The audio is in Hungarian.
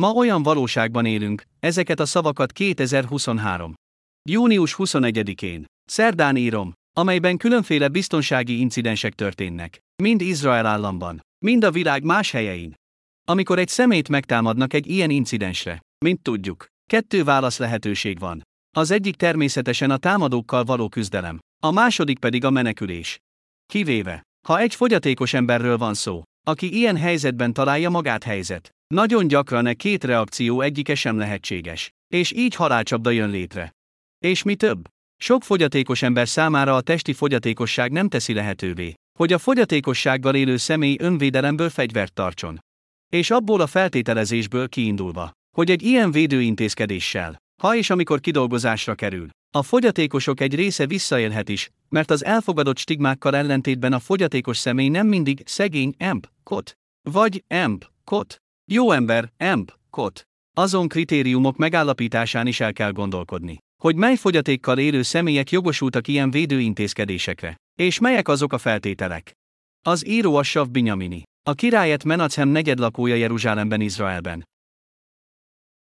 Ma olyan valóságban élünk, ezeket a szavakat 2023. Június 21-én. Szerdán írom, amelyben különféle biztonsági incidensek történnek, mind Izrael államban, mind a világ más helyein. Amikor egy szemét megtámadnak egy ilyen incidensre, mint tudjuk, kettő válasz lehetőség van. Az egyik természetesen a támadókkal való küzdelem, a második pedig a menekülés. Kivéve, ha egy fogyatékos emberről van szó, aki ilyen helyzetben találja magát helyzet, nagyon gyakran e két reakció egyike sem lehetséges, és így halálcsapda jön létre. És mi több? Sok fogyatékos ember számára a testi fogyatékosság nem teszi lehetővé, hogy a fogyatékossággal élő személy önvédelemből fegyvert tartson. És abból a feltételezésből kiindulva, hogy egy ilyen védőintézkedéssel, ha és amikor kidolgozásra kerül, a fogyatékosok egy része visszaélhet is, mert az elfogadott stigmákkal ellentétben a fogyatékos személy nem mindig szegény, emp, kot. Vagy emp, kot. Jó ember, emp, kot. Azon kritériumok megállapításán is el kell gondolkodni, hogy mely fogyatékkal élő személyek jogosultak ilyen védőintézkedésekre, és melyek azok a feltételek. Az író Assav Binyamini, a királyet Menachem negyedlakója Jeruzsálemben Izraelben,